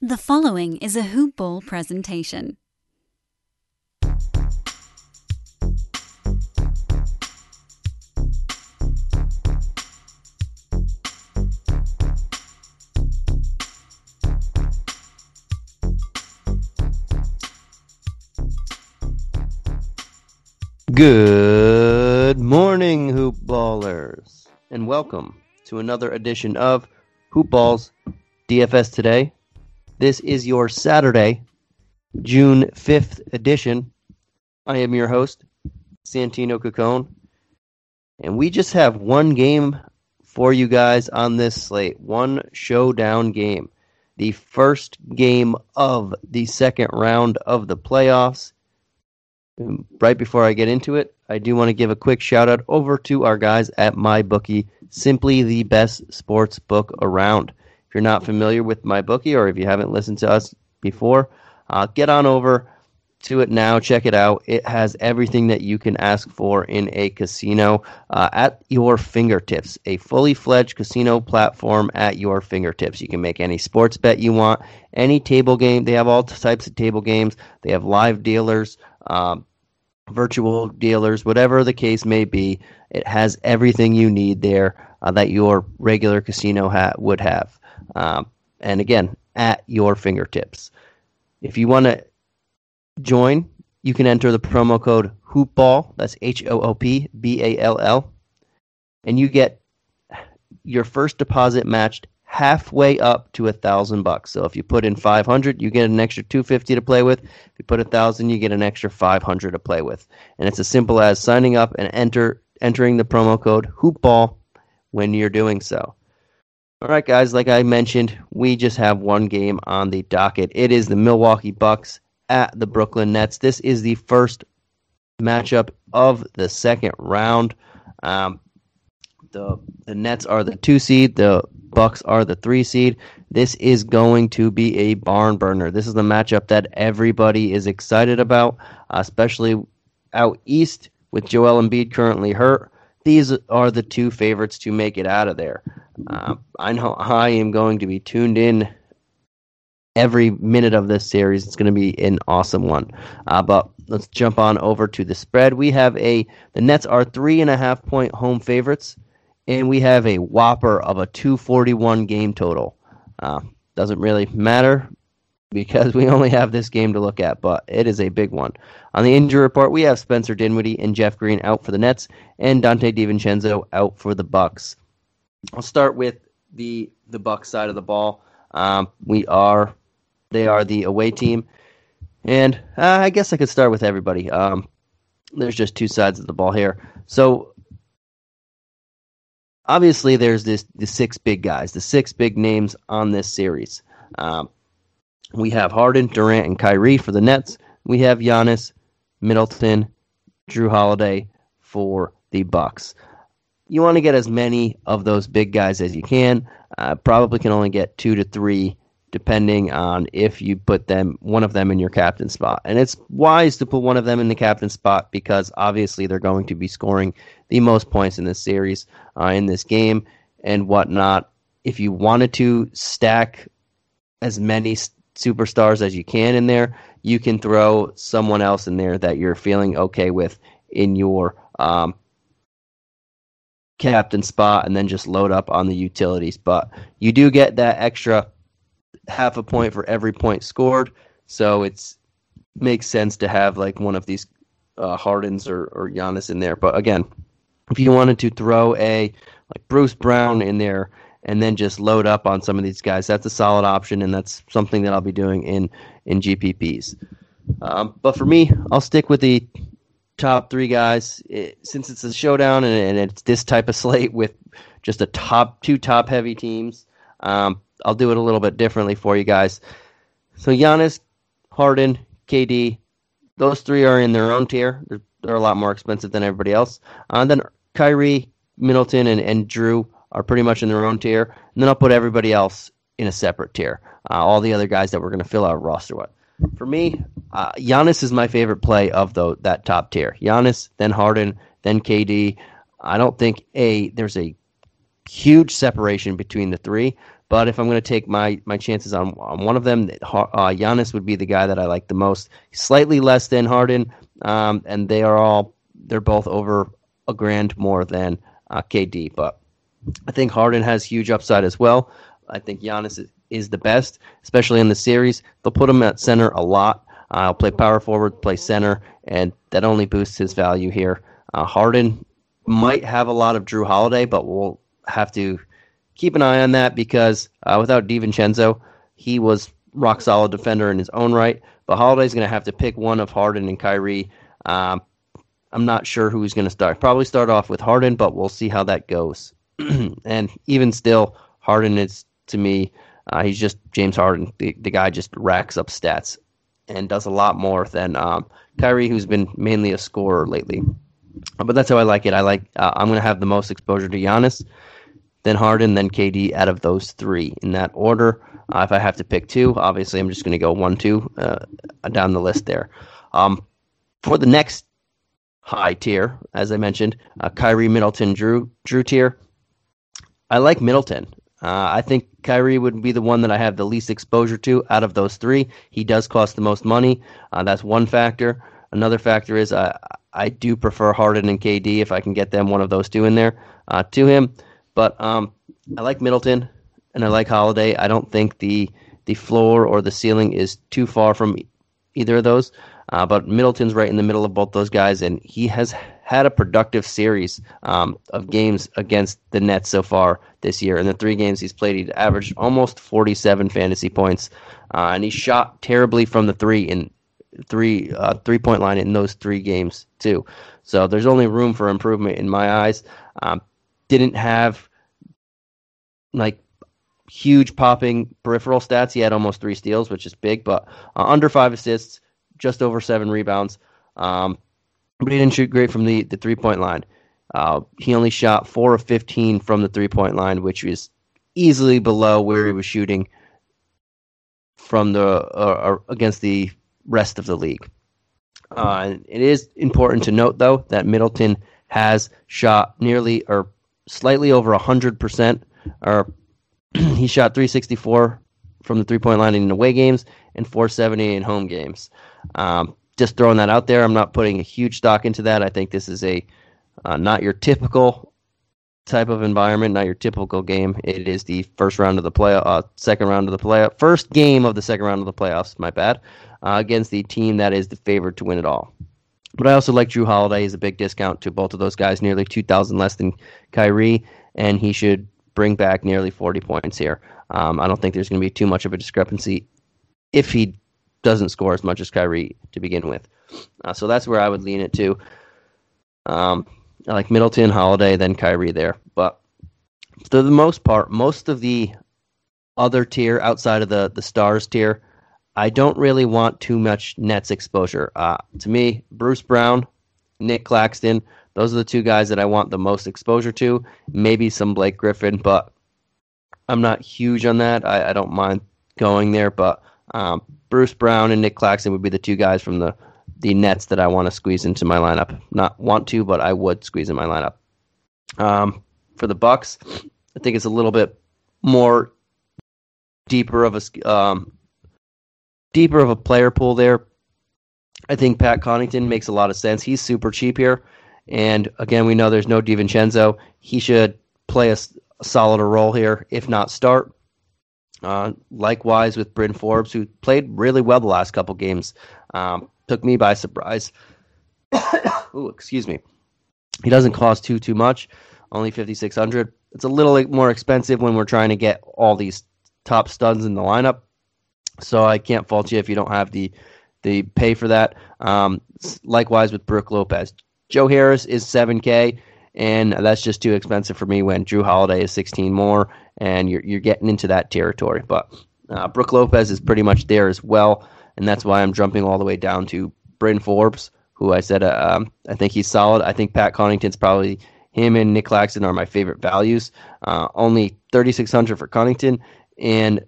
The following is a Hoop Ball presentation. Good morning, Hoop Ballers, and welcome to another edition of Hoop Balls DFS Today. This is your Saturday, June 5th edition. I am your host, Santino Cacone, and we just have one game for you guys on this slate. One showdown game. The first game of the second round of the playoffs right before I get into it, I do want to give a quick shout out over to our guys at MyBookie, simply the best sports book around. If you're not familiar with MyBookie, or if you haven't listened to us before, uh, get on over to it now. Check it out. It has everything that you can ask for in a casino uh, at your fingertips. A fully fledged casino platform at your fingertips. You can make any sports bet you want, any table game. They have all types of table games. They have live dealers. Um, virtual dealers, whatever the case may be. It has everything you need there uh, that your regular casino ha- would have. Um, and again, at your fingertips. If you want to join, you can enter the promo code HOOPBALL, that's H O O P B A L L, and you get your first deposit matched halfway up to a thousand bucks. So if you put in 500, you get an extra 250 to play with. If you put a thousand, you get an extra 500 to play with. And it's as simple as signing up and enter entering the promo code hoopball when you're doing so. All right, guys. Like I mentioned, we just have one game on the docket. It is the Milwaukee Bucks at the Brooklyn Nets. This is the first matchup of the second round. Um, the the Nets are the two seed. The Bucks are the three seed. This is going to be a barn burner. This is the matchup that everybody is excited about, especially out east with Joel Embiid currently hurt. These are the two favorites to make it out of there. Uh, I know I am going to be tuned in every minute of this series. It's going to be an awesome one. Uh, but let's jump on over to the spread. We have a the Nets are three and a half point home favorites and we have a whopper of a 241 game total. Uh, doesn't really matter because we only have this game to look at, but it is a big one. On the injury report, we have Spencer Dinwiddie and Jeff Green out for the Nets, and Donte DiVincenzo out for the Bucks. I'll start with the the Bucks side of the ball. Um, we are they are the away team, and uh, I guess I could start with everybody. Um, there's just two sides of the ball here. So obviously there's this the six big guys, the six big names on this series. Um, we have Harden, Durant, and Kyrie for the Nets. We have Giannis, Middleton, Jrue Holiday for the Bucks. You want to get as many of those big guys as you can. Uh, probably can only get two to three depending on if you put them one of them in your captain spot. And it's wise to put one of them in the captain spot because obviously they're going to be scoring the most points in this series, uh, in this game, and whatnot. If you wanted to stack as many superstars as you can in there, you can throw someone else in there that you're feeling okay with in your um, captain spot, and then just load up on the utilities. But you do get that extra half a point for every point scored. So it's makes sense to have like one of these uh, Hardens or, or Giannis in there. But again, if you wanted to throw a like Bruce Brown in there and then just load up on some of these guys, that's a solid option, and that's something that I'll be doing in in GPPs. Um, but for me, I'll stick with the top three guys it, since it's a showdown and, and, it's this type of slate with just a top two top heavy teams. Um, I'll do it a little bit differently for you guys. So Giannis, Harden, KD, those three are in their own tier. They're, they're a lot more expensive than everybody else. Uh, then Kyrie, Middleton, and, and Jrue are pretty much in their own tier. And then I'll put everybody else in a separate tier. Uh, all the other guys that we're going to fill out roster with. For me, uh, Giannis is my favorite play of the, that top tier. Giannis, then Harden, then KD. I don't think a there's a huge separation between the three. But if I'm going to take my, my chances on, on one of them, uh, Giannis would be the guy that I like the most. Slightly less than Harden, um, and they are all they're both over a grand more than uh, KD. But I think Harden has huge upside as well. I think Giannis is, the best, especially in the series. They'll put him at center a lot. Uh, I'll play power forward, play center, and that only boosts his value here. Uh, Harden might have a lot of Jrue Holiday, but we'll have to keep an eye on that because uh, without DiVincenzo, he was rock solid defender in his own right. But Holiday's going to have to pick one of Harden and Kyrie. Um, I'm not sure who he's going to start. Probably start off with Harden, but we'll see how that goes. and even still, Harden is to me, uh, he's just James Harden. The, the guy just racks up stats and does a lot more than um, Kyrie, who's been mainly a scorer lately. But that's how I like it. I like uh, I'm going to have the most exposure to Giannis, then Harden, then KD out of those three in that order. Uh, if I have to pick two, obviously I'm just going to go one, two uh, down the list there. Um, for the next high tier, as I mentioned, uh, Kyrie, Middleton, Jrue Jrue tier. I like Middleton. Uh, I think Kyrie would be the one that I have the least exposure to out of those three. He does cost the most money. Uh, that's one factor. Another factor is uh, I do prefer Harden and KD if I can get them one of those two in there uh, to him. But um, I like Middleton and I like Holiday. I don't think the the floor or the ceiling is too far from either of those. Uh, but Middleton's right in the middle of both those guys, and he has had a productive series um, of games against the Nets so far this year. In the three games he's played, he's averaged almost 47 fantasy points, uh, and he shot terribly from the three in three uh, three point line in those three games too. So there's only room for improvement in my eyes. Um, didn't have like huge popping peripheral stats. He had almost three steals, which is big, but uh, under five assists, just over seven rebounds. Um, but he didn't shoot great from the, the three point line. Uh, he only shot four of 15 from the three point line, which is easily below where he was shooting from the uh, against the rest of the league. Uh, it is important to note, though, that Middleton has shot nearly or slightly over 100%, or he shot 364 from the three point line in away games and 470 in home games. Um, just throwing that out there. I'm not putting a huge stock into that. I think this is a uh, not your typical type of environment, not your typical game. It is the first round of the play, uh, second round of the playoff, first game of the second round of the playoffs. My bad, uh, against the team that is the favorite to win it all. But I also like Jrue Holiday. He's a big discount to both of those guys, nearly two thousand less than Kyrie, and he should bring back nearly forty points here. Um, I don't think there's going to be too much of a discrepancy if he doesn't score as much as Kyrie to begin with. Uh, so that's where I would lean it to. Um, I like Middleton, Holiday, then Kyrie there. But for the most part, most of the other tier outside of the the stars tier, I don't really want too much Nets exposure. Uh, to me, Bruce Brown, Nic Claxton, those are the two guys that I want the most exposure to. Maybe some Blake Griffin, but I'm not huge on that. I, I don't mind going there, but um, Bruce Brown and Nic Claxton would be the two guys from the the Nets that I want to squeeze into my lineup. Not want to, but I would squeeze in my lineup. Um, for the Bucks, I think it's a little bit more deeper of a um, deeper of a player pool there. I think Pat Connaughton makes a lot of sense. He's super cheap here, and again, we know there's no DiVincenzo. He should play a, a solid role here, if not start. Uh, likewise with Bryn Forbes, who played really well the last couple games, um, took me by surprise. Ooh, excuse me. He doesn't cost too too much, only fifty six hundred. It's a little more expensive when we're trying to get all these top studs in the lineup. So I can't fault you if you don't have the the pay for that. Um, likewise with Brook Lopez. Joe Harris is seven K and that's just too expensive for me when Jrue Holiday is 16 more, and you're you're getting into that territory. But uh, Brook Lopez is pretty much there as well, and that's why I'm jumping all the way down to Bryn Forbes, who I said uh, um, I think he's solid. I think Pat Connaughton's probably him and Nic Claxton are my favorite values. Uh, only 3,600 for Connaughton and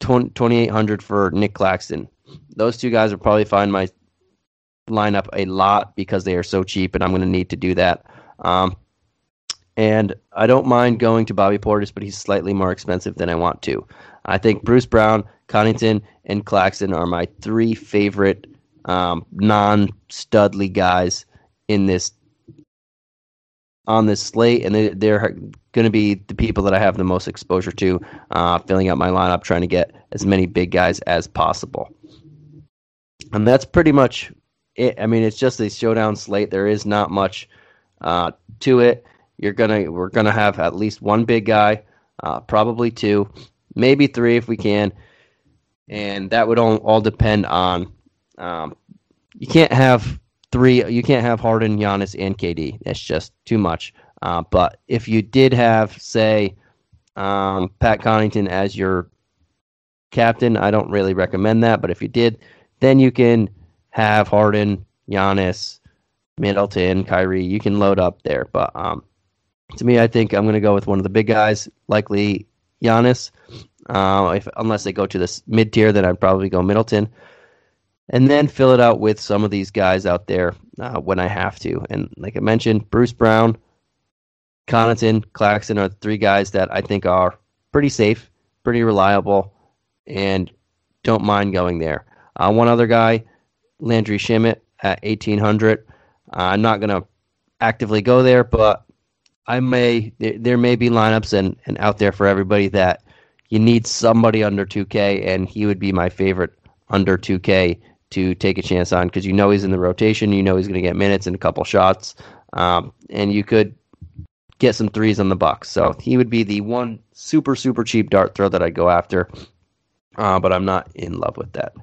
2,800 for Nic Claxton. Those two guys will probably find my lineup a lot because they are so cheap, and I'm going to need to do that. Um, and I don't mind going to Bobby Portis, but he's slightly more expensive than I want to. I think Bruce Brown, Connaughton, and Claxton are my three favorite um, non-Studley guys in this on this slate, and they, they're going to be the people that I have the most exposure to, uh, filling out my lineup, trying to get as many big guys as possible. And that's pretty much it. I mean, it's just a showdown slate. There is not much uh, to it. You're gonna we're gonna have at least one big guy, uh, probably two, maybe three if we can, and that would all, all depend on. Um, you can't have three. You can't have Harden, Giannis, and KD. That's just too much. Uh, but if you did have, say, um, Pat Connaughton as your captain, I don't really recommend that. But if you did, then you can have Harden, Giannis, Middleton, Kyrie. You can load up there. But um, to me, I think I'm going to go with one of the big guys, likely Giannis. Uh, if unless they go to this mid tier, then I'd probably go Middleton and then fill it out with some of these guys out there uh, when I have to. And like I mentioned, Bruce Brown, Connaughton, Claxton are three guys that I think are pretty safe, pretty reliable, and don't mind going there. Uh, one other guy, Landry Shamet at 1800. Uh, I'm not going to actively go there, but I may there may be lineups and, and out there for everybody that you need somebody under 2K, and he would be my favorite under 2K to take a chance on because you know he's in the rotation, you know he's going to get minutes and a couple shots, um, and you could get some threes on the Bucks. So he would be the one super super cheap dart throw that I'd go after, uh, but I'm not in love with that.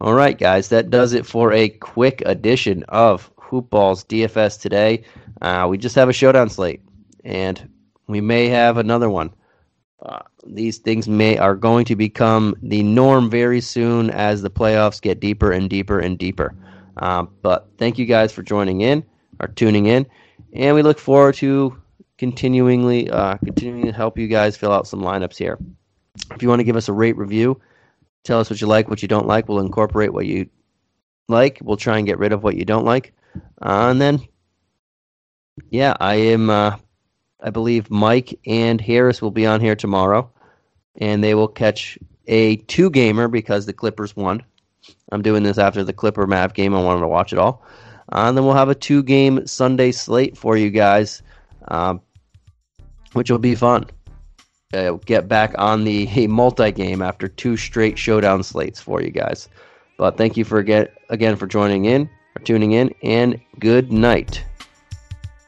All right, guys, that does it for a quick edition of Hoopball's DFS today. Uh, we just have a showdown slate, and we may have another one. Uh, these things may are going to become the norm very soon as the playoffs get deeper and deeper and deeper. Um, but thank you guys for joining in or tuning in, and we look forward to continuingly uh, continuing to help you guys fill out some lineups here. If you want to give us a rate review, tell us what you like, what you don't like. We'll incorporate what you like. We'll try and get rid of what you don't like, uh, and then yeah, I am. Uh, I believe Mike and Harris will be on here tomorrow, and they will catch a two gamer because the Clippers won. I'm doing this after the Clipper Mav game. I wanted to watch it all. Uh, and then we'll have a two game Sunday slate for you guys, um, which will be fun. Uh, get back on the multi game after two straight showdown slates for you guys. But thank you for again, again for joining in or tuning in, and good night.